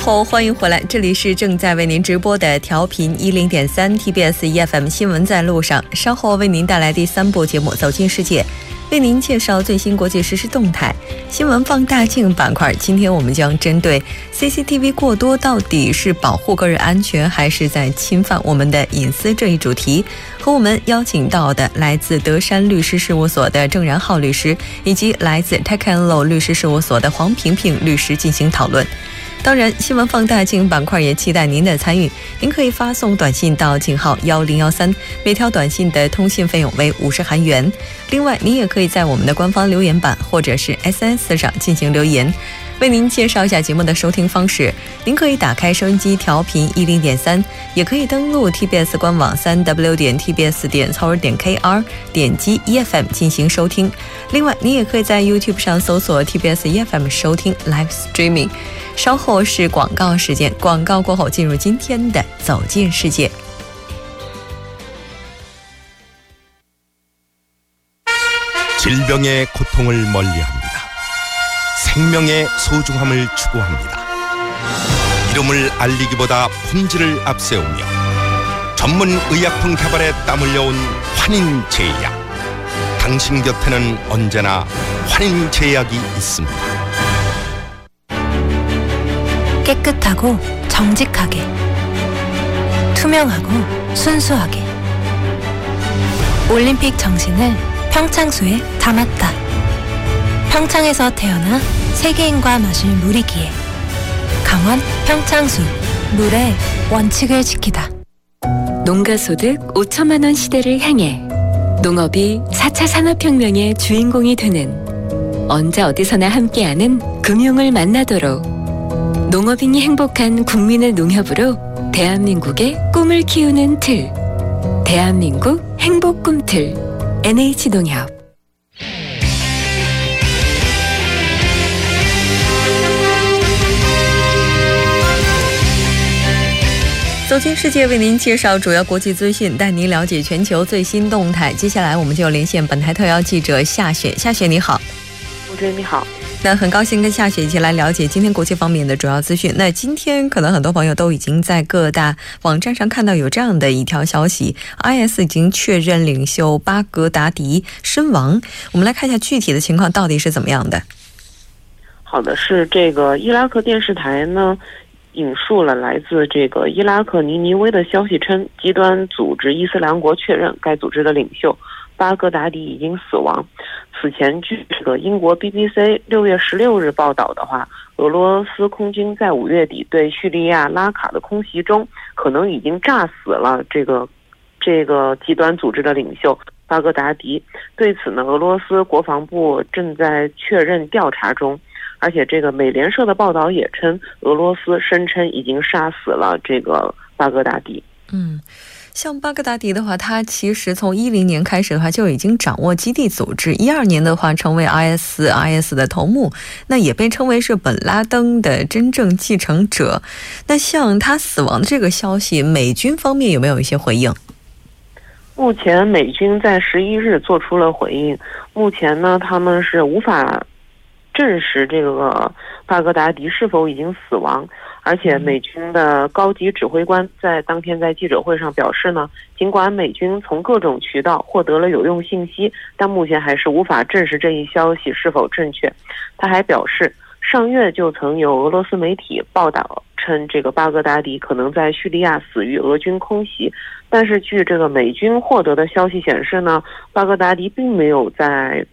后，欢迎回来，这里是正在为您直播的调频一零点三 TBS EFM 新闻在路上，稍后为您带来第三部节目《走进世界》。为您介绍最新国际实时动态。新闻放大镜板块，今天我们将针对 CCTV 过多到底是保护个人安全，还是在侵犯我们的隐私这一主题，和我们邀请到的来自德山律师事务所的郑然浩律师，以及来自 t e c h n l o 律师事务所的黄平平律师进行讨论。当然，新闻放大镜板块也期待您的参与。您可以发送短信到井号幺零幺三，每条短信的通信费用为五十韩元。另外，您也可以在我们的官方留言板或者是 SNS 上进行留言。为您介绍一下节目的收听方式：您可以打开收音机调频一零点三，也可以登录 TBS 官网三 w 点 tbs 点操 r 点 kr，点击 EFM 进行收听。另外，您也可以在 YouTube 上搜索 TBS EFM 收听 Live Streaming。稍后是广告时间，广告过后进入今天的走进世界。질병의고통을멀리합니다 생명의 소중함을 추구합니다. 이름을 알리기보다 품질을 앞세우며 전문 의약품 개발에 땀 흘려온 환인제약. 당신 곁에는 언제나 환인제약이 있습니다. 깨끗하고 정직하게 투명하고 순수하게 올림픽 정신을 평창수에 담았다. 평창에서 태어나 세계인과 마실 물이기에 강원 평창수 물의 원칙을 지키다. 농가 소득 5천만 원 시대를 향해 농업이 4차 산업혁명의 주인공이 되는 언제 어디서나 함께하는 금융을 만나도록 농업인이 행복한 국민의 농협으로 대한민국의 꿈을 키우는 틀 대한민국 행복 꿈틀 NH농협 走进世界，为您介绍主要国际资讯，带您了解全球最新动态。接下来，我们就连线本台特邀记者夏雪。夏雪，你好。吴真，你好。那很高兴跟夏雪一起来了解今天国际方面的主要资讯。那今天可能很多朋友都已经在各大网站上看到有这样的一条消息：IS 已经确认领袖巴格达迪身亡。我们来看一下具体的情况到底是怎么样的。好的，是这个伊拉克电视台呢。引述了来自这个伊拉克尼尼微的消息称，极端组织伊斯兰国确认该组织的领袖巴格达迪已经死亡。此前，据这个英国 BBC 六月十六日报道的话，俄罗斯空军在五月底对叙利亚拉卡的空袭中，可能已经炸死了这个这个极端组织的领袖巴格达迪。对此呢，俄罗斯国防部正在确认调查中。而且，这个美联社的报道也称，俄罗斯声称已经杀死了这个巴格达迪。嗯，像巴格达迪的话，他其实从一零年开始的话就已经掌握基地组织，一二年的话成为 IS，IS 的头目，那也被称为是本拉登的真正继承者。那像他死亡的这个消息，美军方面有没有一些回应？目前美军在十一日做出了回应，目前呢，他们是无法。证实这个巴格达迪是否已经死亡，而且美军的高级指挥官在当天在记者会上表示呢，尽管美军从各种渠道获得了有用信息，但目前还是无法证实这一消息是否正确。他还表示，上月就曾有俄罗斯媒体报道称，这个巴格达迪可能在叙利亚死于俄军空袭，但是据这个美军获得的消息显示呢，巴格达迪并没有在。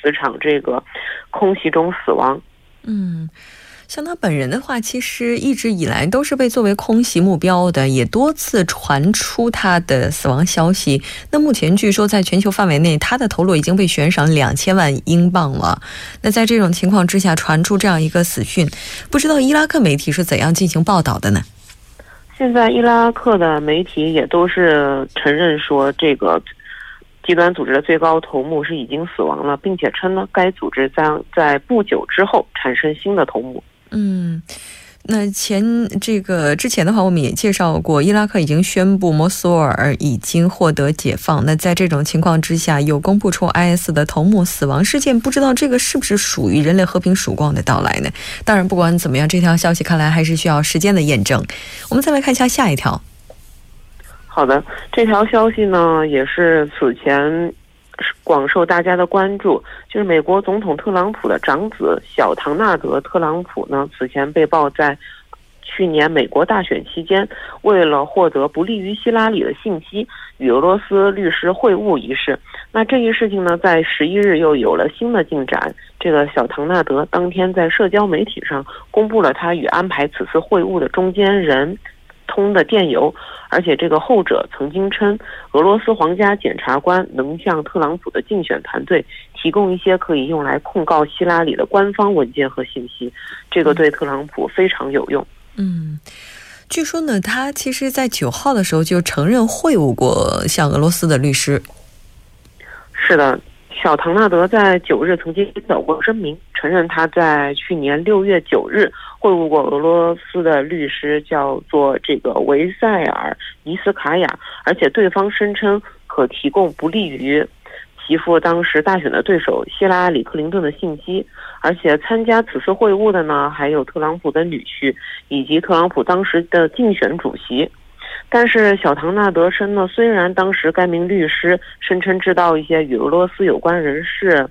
此场这个空袭中死亡。嗯，像他本人的话，其实一直以来都是被作为空袭目标的，也多次传出他的死亡消息。那目前据说在全球范围内，他的头颅已经被悬赏两千万英镑了。那在这种情况之下，传出这样一个死讯，不知道伊拉克媒体是怎样进行报道的呢？现在伊拉克的媒体也都是承认说这个。极端组织的最高头目是已经死亡了，并且称呢，该组织将在不久之后产生新的头目。嗯，那前这个之前的话，我们也介绍过，伊拉克已经宣布摩苏尔已经获得解放。那在这种情况之下，又公布出 IS 的头目死亡事件，不知道这个是不是属于人类和平曙光的到来呢？当然，不管怎么样，这条消息看来还是需要时间的验证。我们再来看一下下一条。好的，这条消息呢，也是此前。广受大家的关注，就是美国总统特朗普的长子小唐纳德·特朗普呢，此前被曝在去年美国大选期间，为了获得不利于希拉里的信息，与俄罗斯律师会晤一事。那这一事情呢，在十一日又有了新的进展。这个小唐纳德当天在社交媒体上公布了他与安排此次会晤的中间人。通的电邮，而且这个后者曾经称，俄罗斯皇家检察官能向特朗普的竞选团队提供一些可以用来控告希拉里的官方文件和信息，这个对特朗普非常有用。嗯，据说呢，他其实在九号的时候就承认会晤过向俄罗斯的律师。是的。小唐纳德在九日曾经走过声明，承认他在去年六月九日会晤过俄罗斯的律师，叫做这个维塞尔尼斯卡娅，而且对方声称可提供不利于其父当时大选的对手希拉里·克林顿的信息。而且参加此次会晤的呢，还有特朗普的女婿以及特朗普当时的竞选主席。但是小唐纳德森呢，虽然当时该名律师声称知道一些与俄罗斯有关人士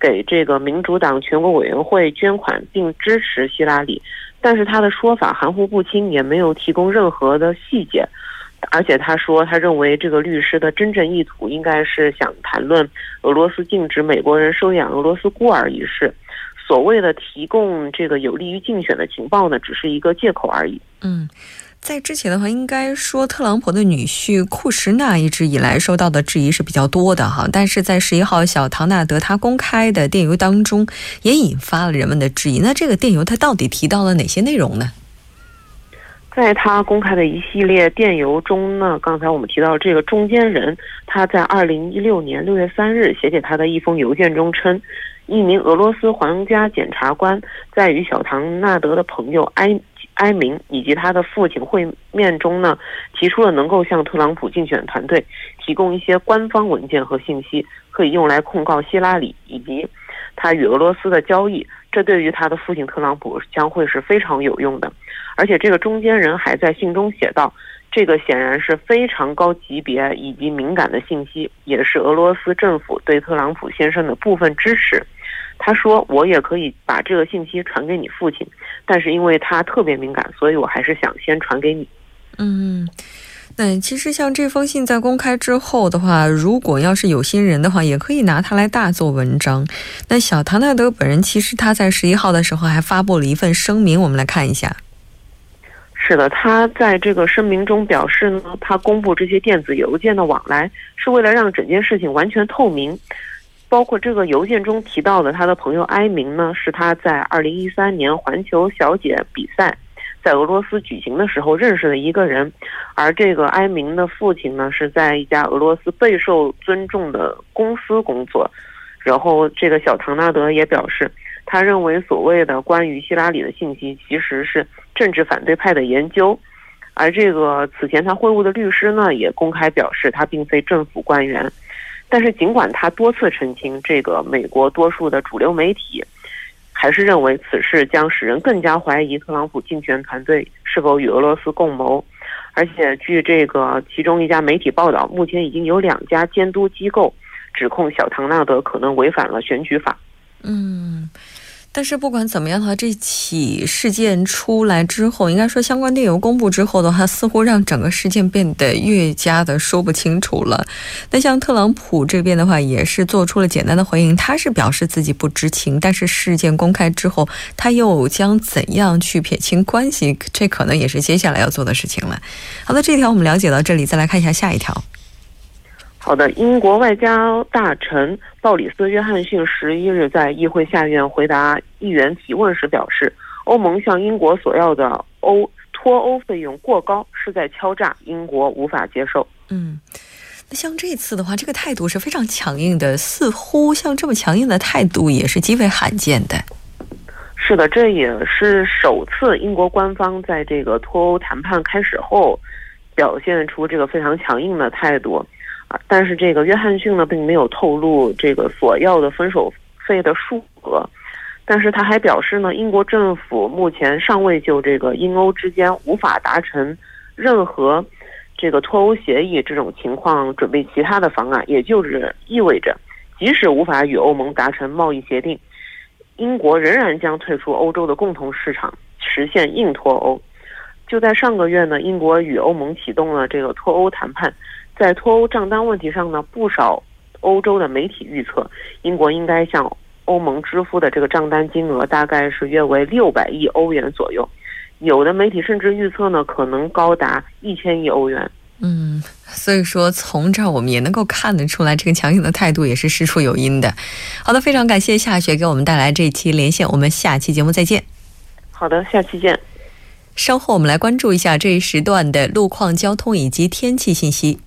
给这个民主党全国委员会捐款并支持希拉里，但是他的说法含糊不清，也没有提供任何的细节。而且他说，他认为这个律师的真正意图应该是想谈论俄罗斯禁止美国人收养俄罗斯孤儿一事。所谓的提供这个有利于竞选的情报呢，只是一个借口而已。嗯。在之前的话，应该说特朗普的女婿库什纳一直以来受到的质疑是比较多的哈。但是在十一号小唐纳德他公开的电邮当中，也引发了人们的质疑。那这个电邮他到底提到了哪些内容呢？在他公开的一系列电邮中呢，刚才我们提到这个中间人，他在二零一六年六月三日写给他的一封邮件中称，一名俄罗斯皇家检察官在与小唐纳德的朋友埃。埃明以及他的父亲会面中呢，提出了能够向特朗普竞选团队提供一些官方文件和信息，可以用来控告希拉里以及他与俄罗斯的交易。这对于他的父亲特朗普将会是非常有用的。而且这个中间人还在信中写道：“这个显然是非常高级别以及敏感的信息，也是俄罗斯政府对特朗普先生的部分支持。”他说：“我也可以把这个信息传给你父亲，但是因为他特别敏感，所以我还是想先传给你。”嗯，那其实像这封信在公开之后的话，如果要是有心人的话，也可以拿它来大做文章。那小唐纳德本人其实他在十一号的时候还发布了一份声明，我们来看一下。是的，他在这个声明中表示呢，他公布这些电子邮件的往来是为了让整件事情完全透明。包括这个邮件中提到的他的朋友埃明呢，是他在二零一三年环球小姐比赛在俄罗斯举行的时候认识的一个人，而这个埃明的父亲呢是在一家俄罗斯备受尊重的公司工作。然后这个小唐纳德也表示，他认为所谓的关于希拉里的信息其实是政治反对派的研究，而这个此前他会晤的律师呢也公开表示，他并非政府官员。但是，尽管他多次澄清，这个美国多数的主流媒体还是认为此事将使人更加怀疑特朗普竞选团队是否与俄罗斯共谋。而且，据这个其中一家媒体报道，目前已经有两家监督机构指控小唐纳德可能违反了选举法。嗯。但是不管怎么样的话，这起事件出来之后，应该说相关电邮公布之后的话，似乎让整个事件变得越加的说不清楚了。那像特朗普这边的话，也是做出了简单的回应，他是表示自己不知情。但是事件公开之后，他又将怎样去撇清关系？这可能也是接下来要做的事情了。好的，这条我们了解到这里，再来看一下下一条。好的，英国外交大臣鲍里斯·约翰逊十一日在议会下院回答议员提问时表示，欧盟向英国索要的欧脱欧费用过高，是在敲诈，英国无法接受。嗯，那像这次的话，这个态度是非常强硬的，似乎像这么强硬的态度也是极为罕见的。是的，这也是首次英国官方在这个脱欧谈判开始后，表现出这个非常强硬的态度，啊，但是这个约翰逊呢，并没有透露这个所要的分手费的数额，但是他还表示呢，英国政府目前尚未就这个英欧之间无法达成任何这个脱欧协议这种情况准备其他的方案，也就是意味着，即使无法与欧盟达成贸易协定。英国仍然将退出欧洲的共同市场，实现硬脱欧。就在上个月呢，英国与欧盟启动了这个脱欧谈判。在脱欧账单问题上呢，不少欧洲的媒体预测，英国应该向欧盟支付的这个账单金额大概是约为六百亿欧元左右。有的媒体甚至预测呢，可能高达一千亿欧元。嗯，所以说从这儿我们也能够看得出来，这个强硬的态度也是事出有因的。好的，非常感谢夏雪给我们带来这一期连线，我们下期节目再见。好的，下期见。稍后我们来关注一下这一时段的路况、交通以及天气信息。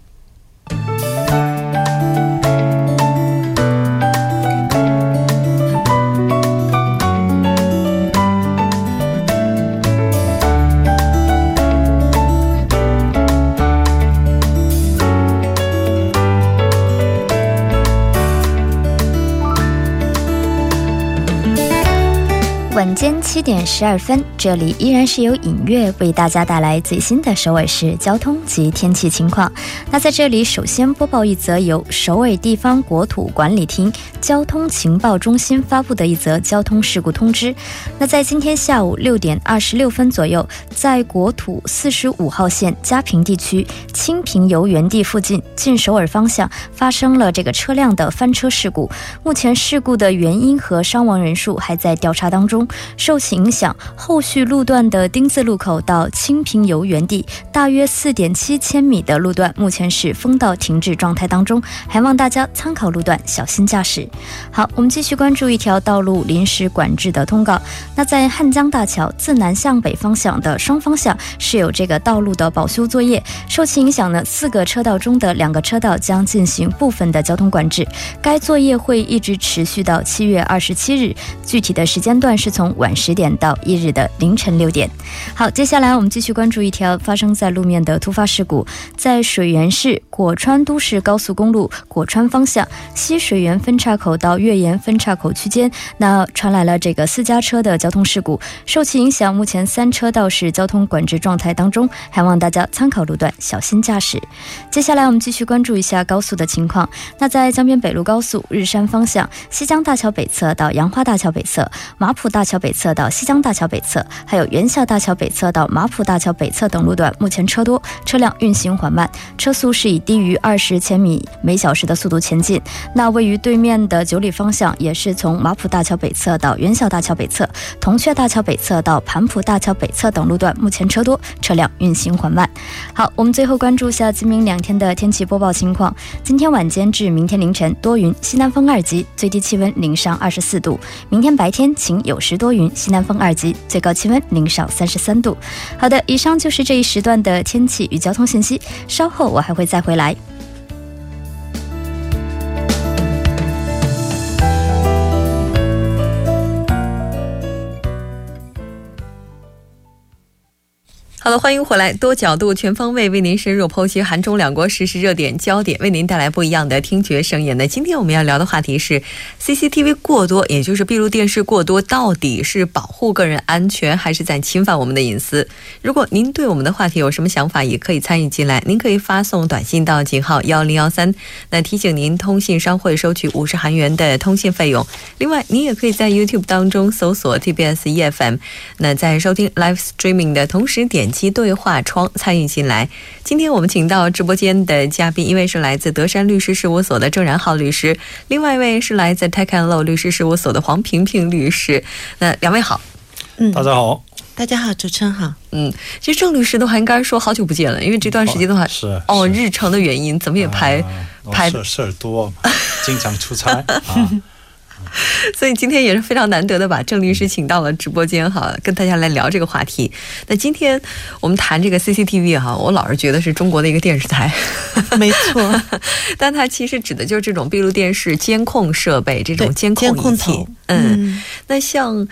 晚间七点十二分，这里依然是由影月为大家带来最新的首尔市交通及天气情况。那在这里，首先播报一则由首尔地方国土管理厅交通情报中心发布的一则交通事故通知。那在今天下午六点二十六分左右，在国土四十五号线嘉平地区清平游园地附近进首尔方向发生了这个车辆的翻车事故。目前事故的原因和伤亡人数还在调查当中。受其影响，后续路段的丁字路口到清平游园地大约四点七千米的路段，目前是封道停滞状态当中，还望大家参考路段，小心驾驶。好，我们继续关注一条道路临时管制的通告。那在汉江大桥自南向北方向的双方向是有这个道路的保修作业，受其影响呢，四个车道中的两个车道将进行部分的交通管制。该作业会一直持续到七月二十七日，具体的时间段是从。晚十点到一日的凌晨六点。好，接下来我们继续关注一条发生在路面的突发事故，在水源市果川都市高速公路果川方向西水源分岔口到月岩分岔口区间，那传来了这个私家车的交通事故，受其影响，目前三车道是交通管制状态当中，还望大家参考路段，小心驾驶。接下来我们继续关注一下高速的情况。那在江边北路高速日山方向西江大桥北侧到杨花大桥北侧马浦大桥。北侧到西江大桥北侧，还有元孝大桥北侧到马浦大桥北侧等路段，目前车多，车辆运行缓慢，车速是以低于二十千米每小时的速度前进。那位于对面的九里方向，也是从马浦大桥北侧到元孝大桥北侧、铜雀大桥北侧到盘浦大桥北侧等路段，目前车多，车辆运行缓慢。好，我们最后关注一下今明两天的天气播报情况。今天晚间至明天凌晨多云，西南风二级，最低气温零上二十四度。明天白天晴有时。多云，西南风二级，最高气温零上三十三度。好的，以上就是这一时段的天气与交通信息。稍后我还会再回来。好的，欢迎回来，多角度、全方位为您深入剖析韩中两国实时热点焦点，为您带来不一样的听觉盛宴。那今天我们要聊的话题是 CCTV 过多，也就是闭路电视过多，到底是保护个人安全，还是在侵犯我们的隐私？如果您对我们的话题有什么想法，也可以参与进来。您可以发送短信到井号幺零幺三，那提醒您，通信商会收取五十韩元的通信费用。另外，您也可以在 YouTube 当中搜索 TBS EFM，那在收听 Live Streaming 的同时点。其对话窗参与进来。今天我们请到直播间的嘉宾，一位是来自德山律师事务所的郑然浩律师，另外一位是来自 t e c h n Law 律师事务所的黄平平律师。那两位好，嗯，大家好，大家好，主持人好。嗯，其实郑律师都还应该说好久不见了，因为这段时间的话，是哦，日程的原因，怎么也排排事事儿多，经常出差 啊。所以今天也是非常难得的把郑律师请到了直播间哈，跟大家来聊这个话题。那今天我们谈这个 CCTV 哈，我老是觉得是中国的一个电视台，没错，但它其实指的就是这种闭路电视监控设备，这种监控仪器。嗯，那像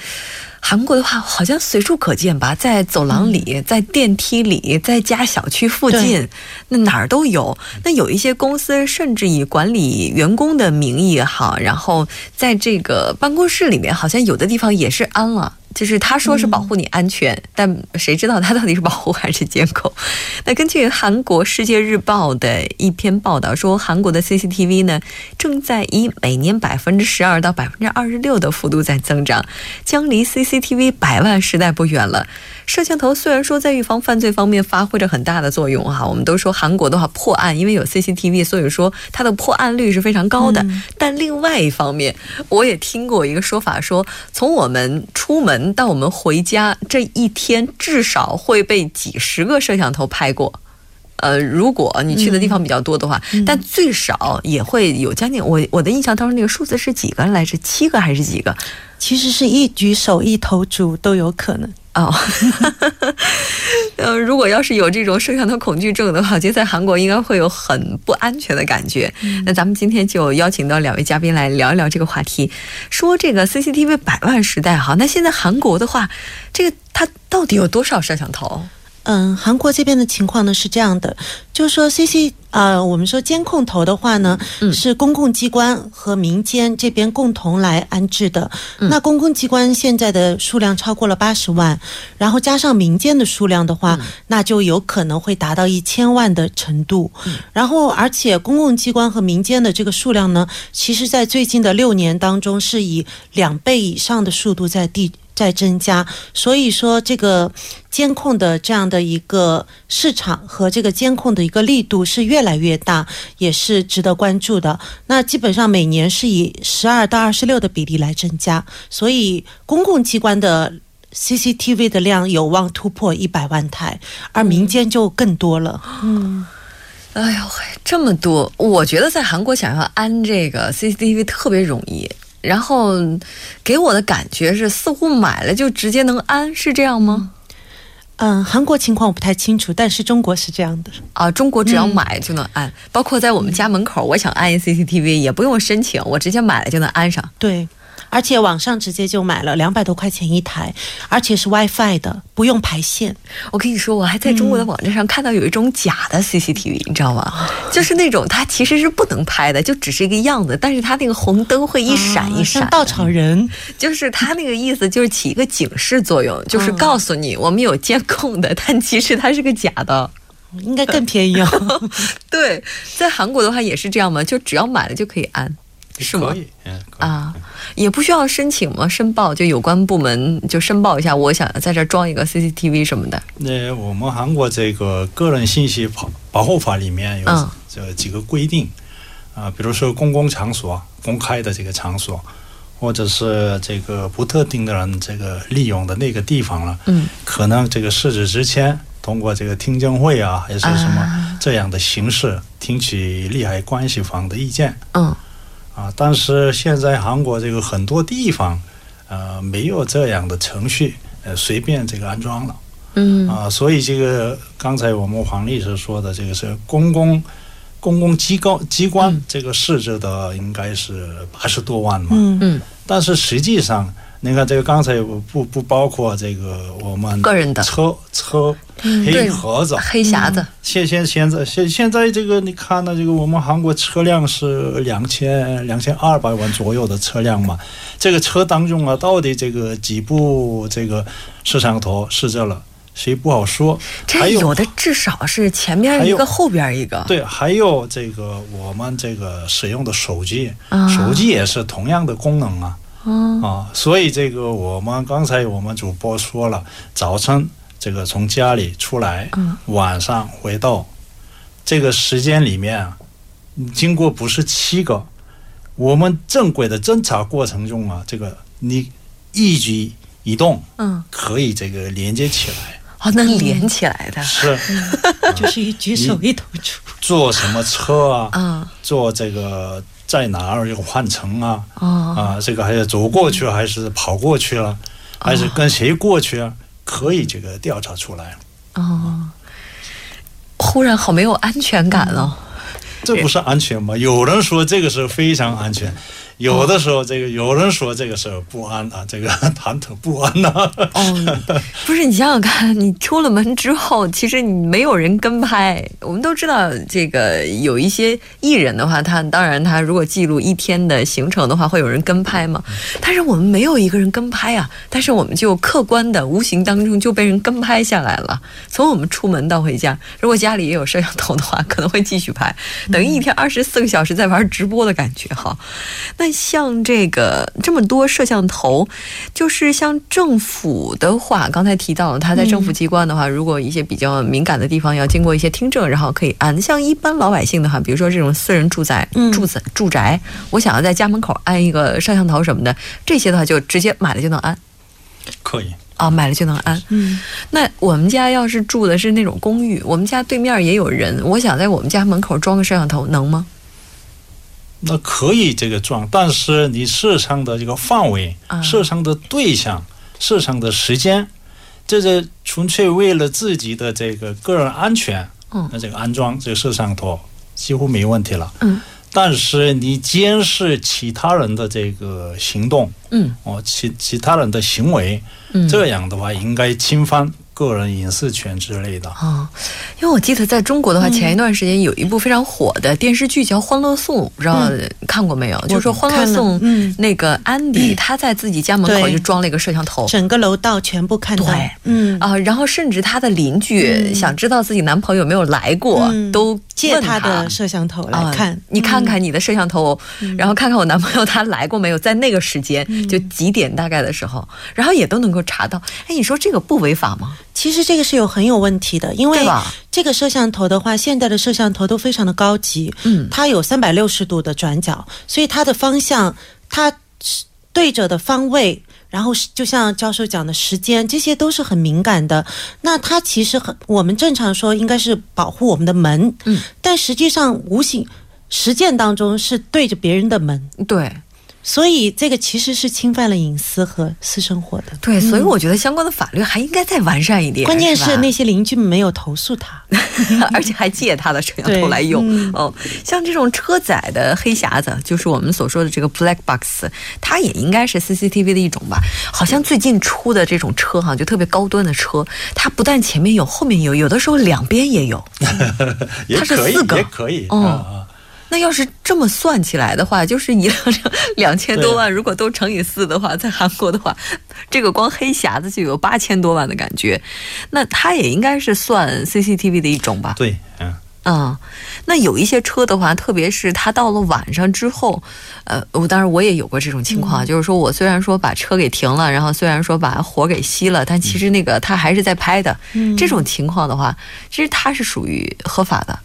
韩国的话，好像随处可见吧，在走廊里、在电梯里、在家小区附近，那哪儿都有。那有一些公司甚至以管理员工的名义哈，然后在这个办公室里面，好像有的地方也是安了。就是他说是保护你安全，但谁知道他到底是保护还是监控？那根据韩国《世界日报》的一篇报道说，韩国的 CCTV 呢正在以每年百分之十二到百分之二十六的幅度在增长，将离 CCTV 百万时代不远了。摄像头虽然说在预防犯罪方面发挥着很大的作用哈，我们都说韩国的话破案，因为有 CCTV，所以说它的破案率是非常高的。但另外一方面，我也听过一个说法，说从我们出门到我们回家这一天，至少会被几十个摄像头拍过。呃，如果你去的地方比较多的话，但最少也会有将近我我的印象当中那个数字是几个来着？七个还是几个？其实是一举手一投足都有可能。哦，呃，如果要是有这种摄像头恐惧症的话，我觉得在韩国应该会有很不安全的感觉。那咱们今天就邀请到两位嘉宾来聊一聊这个话题，说这个 CCTV 百万时代哈。那现在韩国的话，这个它到底有多少摄像头？嗯，韩国这边的情况呢是这样的，就是说 C C 啊，我们说监控头的话呢，是公共机关和民间这边共同来安置的。那公共机关现在的数量超过了八十万，然后加上民间的数量的话，那就有可能会达到一千万的程度。然后，而且公共机关和民间的这个数量呢，其实在最近的六年当中，是以两倍以上的速度在递。在增加，所以说这个监控的这样的一个市场和这个监控的一个力度是越来越大，也是值得关注的。那基本上每年是以十二到二十六的比例来增加，所以公共机关的 CCTV 的量有望突破一百万台，而民间就更多了。嗯，哎呦，这么多，我觉得在韩国想要安这个 CCTV 特别容易。然后给我的感觉是，似乎买了就直接能安，是这样吗？嗯，韩国情况我不太清楚，但是中国是这样的啊。中国只要买就能安，包括在我们家门口，我想安一 CCTV 也不用申请，我直接买了就能安上。对。而且网上直接就买了两百多块钱一台，而且是 WiFi 的，不用排线。我跟你说，我还在中国的网站上看到有一种假的 CCTV，你知道吗？就是那种它其实是不能拍的，就只是一个样子，但是它那个红灯会一闪一闪。稻草人，就是它那个意思，就是起一个警示作用，就是告诉你我们有监控的，但其实它是个假的，应该更便宜哦。对，在韩国的话也是这样嘛？就只要买了就可以安。是吗？啊，也不需要申请吗？申报就有关部门就申报一下，我想在这装一个 CCTV 什么的。那我们韩国这个个人信息保保护法里面有这几个规定啊，比如说公共场所、公开的这个场所，或者是这个不特定的人这个利用的那个地方了，嗯，可能这个设置之前通过这个听证会啊，还是什么这样的形式听取利害关系方的意见，嗯。啊，但是现在韩国这个很多地方，呃，没有这样的程序，呃，随便这个安装了，嗯，啊，所以这个刚才我们黄律师说的这个是公共公共机构机关这个设置的应该是八十多万嘛，嗯嗯，但是实际上。你看这个刚才不不包括这个我们个人的车车黑盒子黑匣子。现现现在现现在这个你看到这个我们韩国车辆是两千两千二百万左右的车辆嘛？这个车当中啊，到底这个几部这个摄像头是这了，谁不好说？这有的至少是前面一个，后边一个。对，还有这个我们这个使用的手机，手机也是同样的功能啊。啊，所以这个我们刚才我们主播说了，早晨这个从家里出来，晚上回到这个时间里面啊，经过不是七个，我们正规的侦查过程中啊，这个你一举一动，嗯，可以这个连接起来，哦，能连起来的，是，就是一举手一投足，坐什么车啊，嗯，坐这个。在哪儿有换乘啊？啊，这个还是走过去，还是跑过去了，还是跟谁过去啊？可以这个调查出来。哦，忽然好没有安全感了。这不是安全吗？有人说这个是非常安全，有的时候这个有人说这个是不安啊，这个忐忑不安呐。哦，不是，你想想看，你出了门之后，其实你没有人跟拍。我们都知道，这个有一些艺人的话，他当然他如果记录一天的行程的话，会有人跟拍嘛。但是我们没有一个人跟拍啊，但是我们就客观的、无形当中就被人跟拍下来了。从我们出门到回家，如果家里也有摄像头的话，可能会继续拍，等于一天二十四个小时在玩直播的感觉哈。那。像这个这么多摄像头，就是像政府的话，刚才提到了，他在政府机关的话，如果一些比较敏感的地方要经过一些听证，然后可以安。像一般老百姓的话，比如说这种私人住宅、住宅住宅，我想要在家门口安一个摄像头什么的，这些的话就直接买了就能安。可以啊，买了就能安。嗯，那我们家要是住的是那种公寓，我们家对面也有人，我想在我们家门口装个摄像头，能吗？那可以这个装，但是你摄像的这个范围、摄像的对象、摄像的时间，这是纯粹为了自己的这个个人安全。嗯，那这个安装这个摄像头几乎没问题了。嗯，但是你监视其他人的这个行动，嗯，哦，其其他人的行为，嗯，这样的话应该侵犯。个人隐私权之类的。啊，因为我记得在中国的话，前一段时间有一部非常火的电视剧叫《欢乐颂》，不知道看过没有？就是说《欢乐颂》那个安迪 他在自己家门口就装了一个摄像头，整个楼道全部看到。对，嗯。啊，然后甚至他的邻居想知道自己男朋友有没有来过，都借他的摄像头来看。你看看你的摄像头，然后看看我男朋友他来过没有，在那个时间就几点大概的时候，然后也都能够查到。哎，你说这个不违法吗？其实这个是有很有问题的，因为这个摄像头的话，现在的摄像头都非常的高级，嗯，它有三百六十度的转角，所以它的方向，它对着的方位，然后就像教授讲的时间，这些都是很敏感的。那它其实很，我们正常说应该是保护我们的门，嗯，但实际上无形实践当中是对着别人的门，对。所以这个其实是侵犯了隐私和私生活的。对，所以我觉得相关的法律还应该再完善一点。关键是那些邻居没有投诉他，而且还借他的摄像头来用。哦，像这种车载的黑匣子，就是我们所说的这个 black box，它也应该是 CCTV 的一种吧？好像最近出的这种车哈，就特别高端的车，它不但前面有，后面有，有的时候两边也有。它是四个，也可以。哦。那要是这么算起来的话，就是一辆车两千多万，如果都乘以四的话，在韩国的话，这个光黑匣子就有八千多万的感觉。那它也应该是算 CCTV 的一种吧？对，嗯，嗯，那有一些车的话，特别是它到了晚上之后，呃，我当然我也有过这种情况，就是说我虽然说把车给停了，然后虽然说把火给熄了，但其实那个它还是在拍的。这种情况的话，其实它是属于合法的。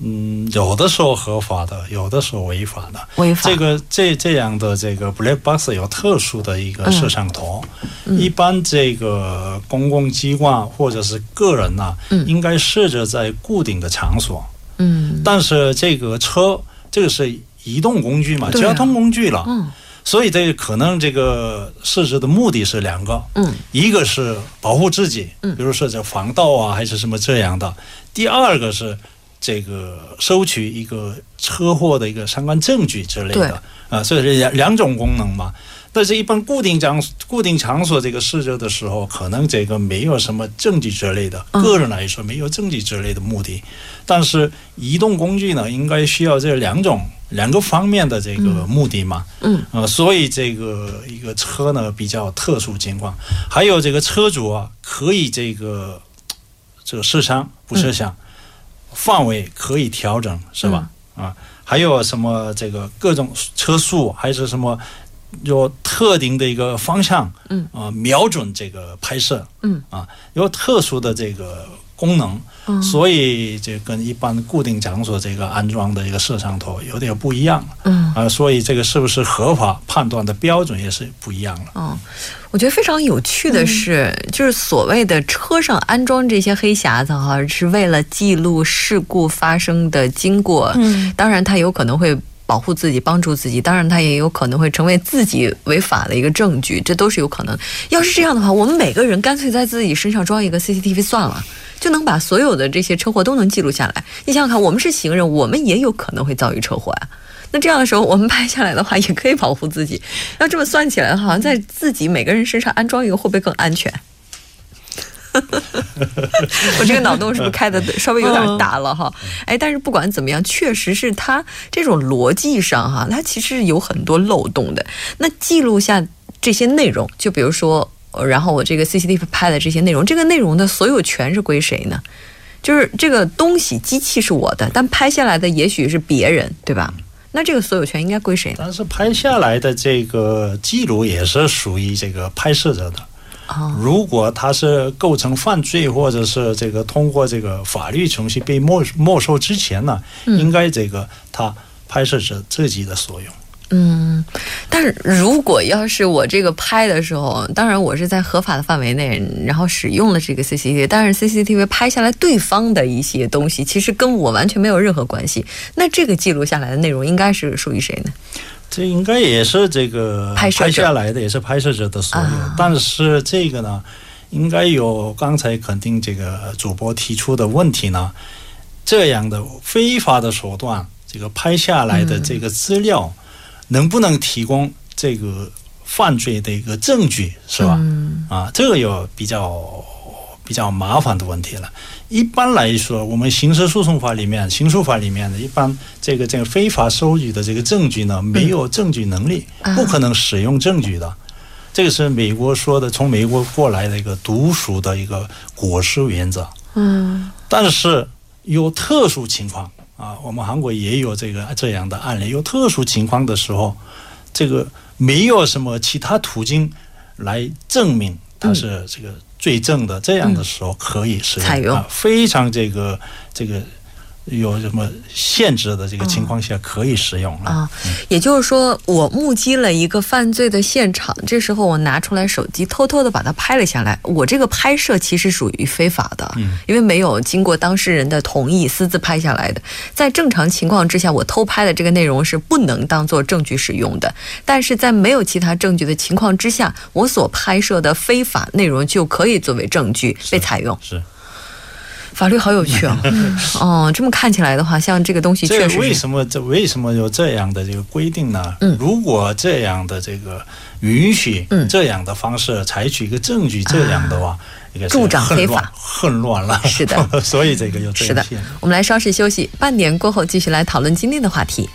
嗯，有的时候合法的，有的时候违法的。违法。这个这这样的这个 black box 有特殊的一个摄像头，一般这个公共机关或者是个人呢，应该设置在固定的场所。嗯。但是这个车，这个是移动工具嘛，交通工具了。嗯。所以这个可能这个设置的目的是两个。嗯。一个是保护自己，嗯，比如说这防盗啊，还是什么这样的。第二个是。这个收取一个车祸的一个相关证据之类的啊，所以是两两种功能嘛。但是，一般固定场固定场所这个试车的时候，可能这个没有什么证据之类的，个人来说没有证据之类的目的。但是，移动工具呢，应该需要这两种两个方面的这个目的嘛。嗯。呃，所以这个一个车呢比较特殊情况，还有这个车主啊，可以这个这个摄像不摄像。范围可以调整，是吧？啊，还有什么这个各种车速，还是什么有特定的一个方向，嗯啊，瞄准这个拍摄，嗯啊，有特殊的这个。功能，所以这跟一般固定场所这个安装的一个摄像头有点不一样，嗯啊，所以这个是不是合法判断的标准也是不一样了。嗯，我觉得非常有趣的是，就是所谓的车上安装这些黑匣子哈，是为了记录事故发生的经过。嗯，当然它有可能会。保护自己，帮助自己，当然他也有可能会成为自己违法的一个证据，这都是有可能。要是这样的话，我们每个人干脆在自己身上装一个 CCTV 算了，就能把所有的这些车祸都能记录下来。你想想看，我们是行人，我们也有可能会遭遇车祸呀。那这样的时候，我们拍下来的话也可以保护自己。要这么算起来，好像在自己每个人身上安装一个，会不会更安全？我这个脑洞是不是开的稍微有点大了哈？哎，但是不管怎么样，确实是它这种逻辑上哈，它其实有很多漏洞的。那记录下这些内容，就比如说，然后我这个 CCTV 拍的这些内容，这个内容的所有权是归谁呢？就是这个东西机器是我的，但拍下来的也许是别人，对吧？那这个所有权应该归谁？但是拍下来的这个记录也是属于这个拍摄者的。如果他是构成犯罪，或者是这个通过这个法律程序被没没收之前呢，应该这个他拍摄者自己的所有。嗯，但是如果要是我这个拍的时候，当然我是在合法的范围内，然后使用了这个 CCTV，但是 CCTV 拍下来对方的一些东西，其实跟我完全没有任何关系。那这个记录下来的内容应该是属于谁呢？这应该也是这个拍下来的，也是拍摄者的所有。但是这个呢，应该有刚才肯定这个主播提出的问题呢，这样的非法的手段，这个拍下来的这个资料，能不能提供这个犯罪的一个证据，是吧？啊，这个有比较。比较麻烦的问题了。一般来说，我们刑事诉讼法里面、刑诉法里面的一般这个这个非法收集的这个证据呢，没有证据能力，不可能使用证据的。这个是美国说的，从美国过来的一个独属的一个果实原则。嗯。但是有特殊情况啊，我们韩国也有这个这样的案例。有特殊情况的时候，这个没有什么其他途径来证明它是这个。罪证的这样的时候可以使用，非常这个这个。有什么限制的这个情况下可以使用啊？也就是说，我目击了一个犯罪的现场，这时候我拿出来手机偷偷的把它拍了下来。我这个拍摄其实属于非法的，因为没有经过当事人的同意私自拍下来的。在正常情况之下，我偷拍的这个内容是不能当做证据使用的。但是在没有其他证据的情况之下，我所拍摄的非法内容就可以作为证据被采用。是。法律好有趣啊！哦，这么看起来的话，像这个东西确实为什么这为什么有这样的这个规定呢？嗯，如果这样的这个允许这样的方式采取一个证据，这样的话，助长非法混乱了。是的，所以这个就是的。我们来稍事休息，半点过后继续来讨论今天的话题。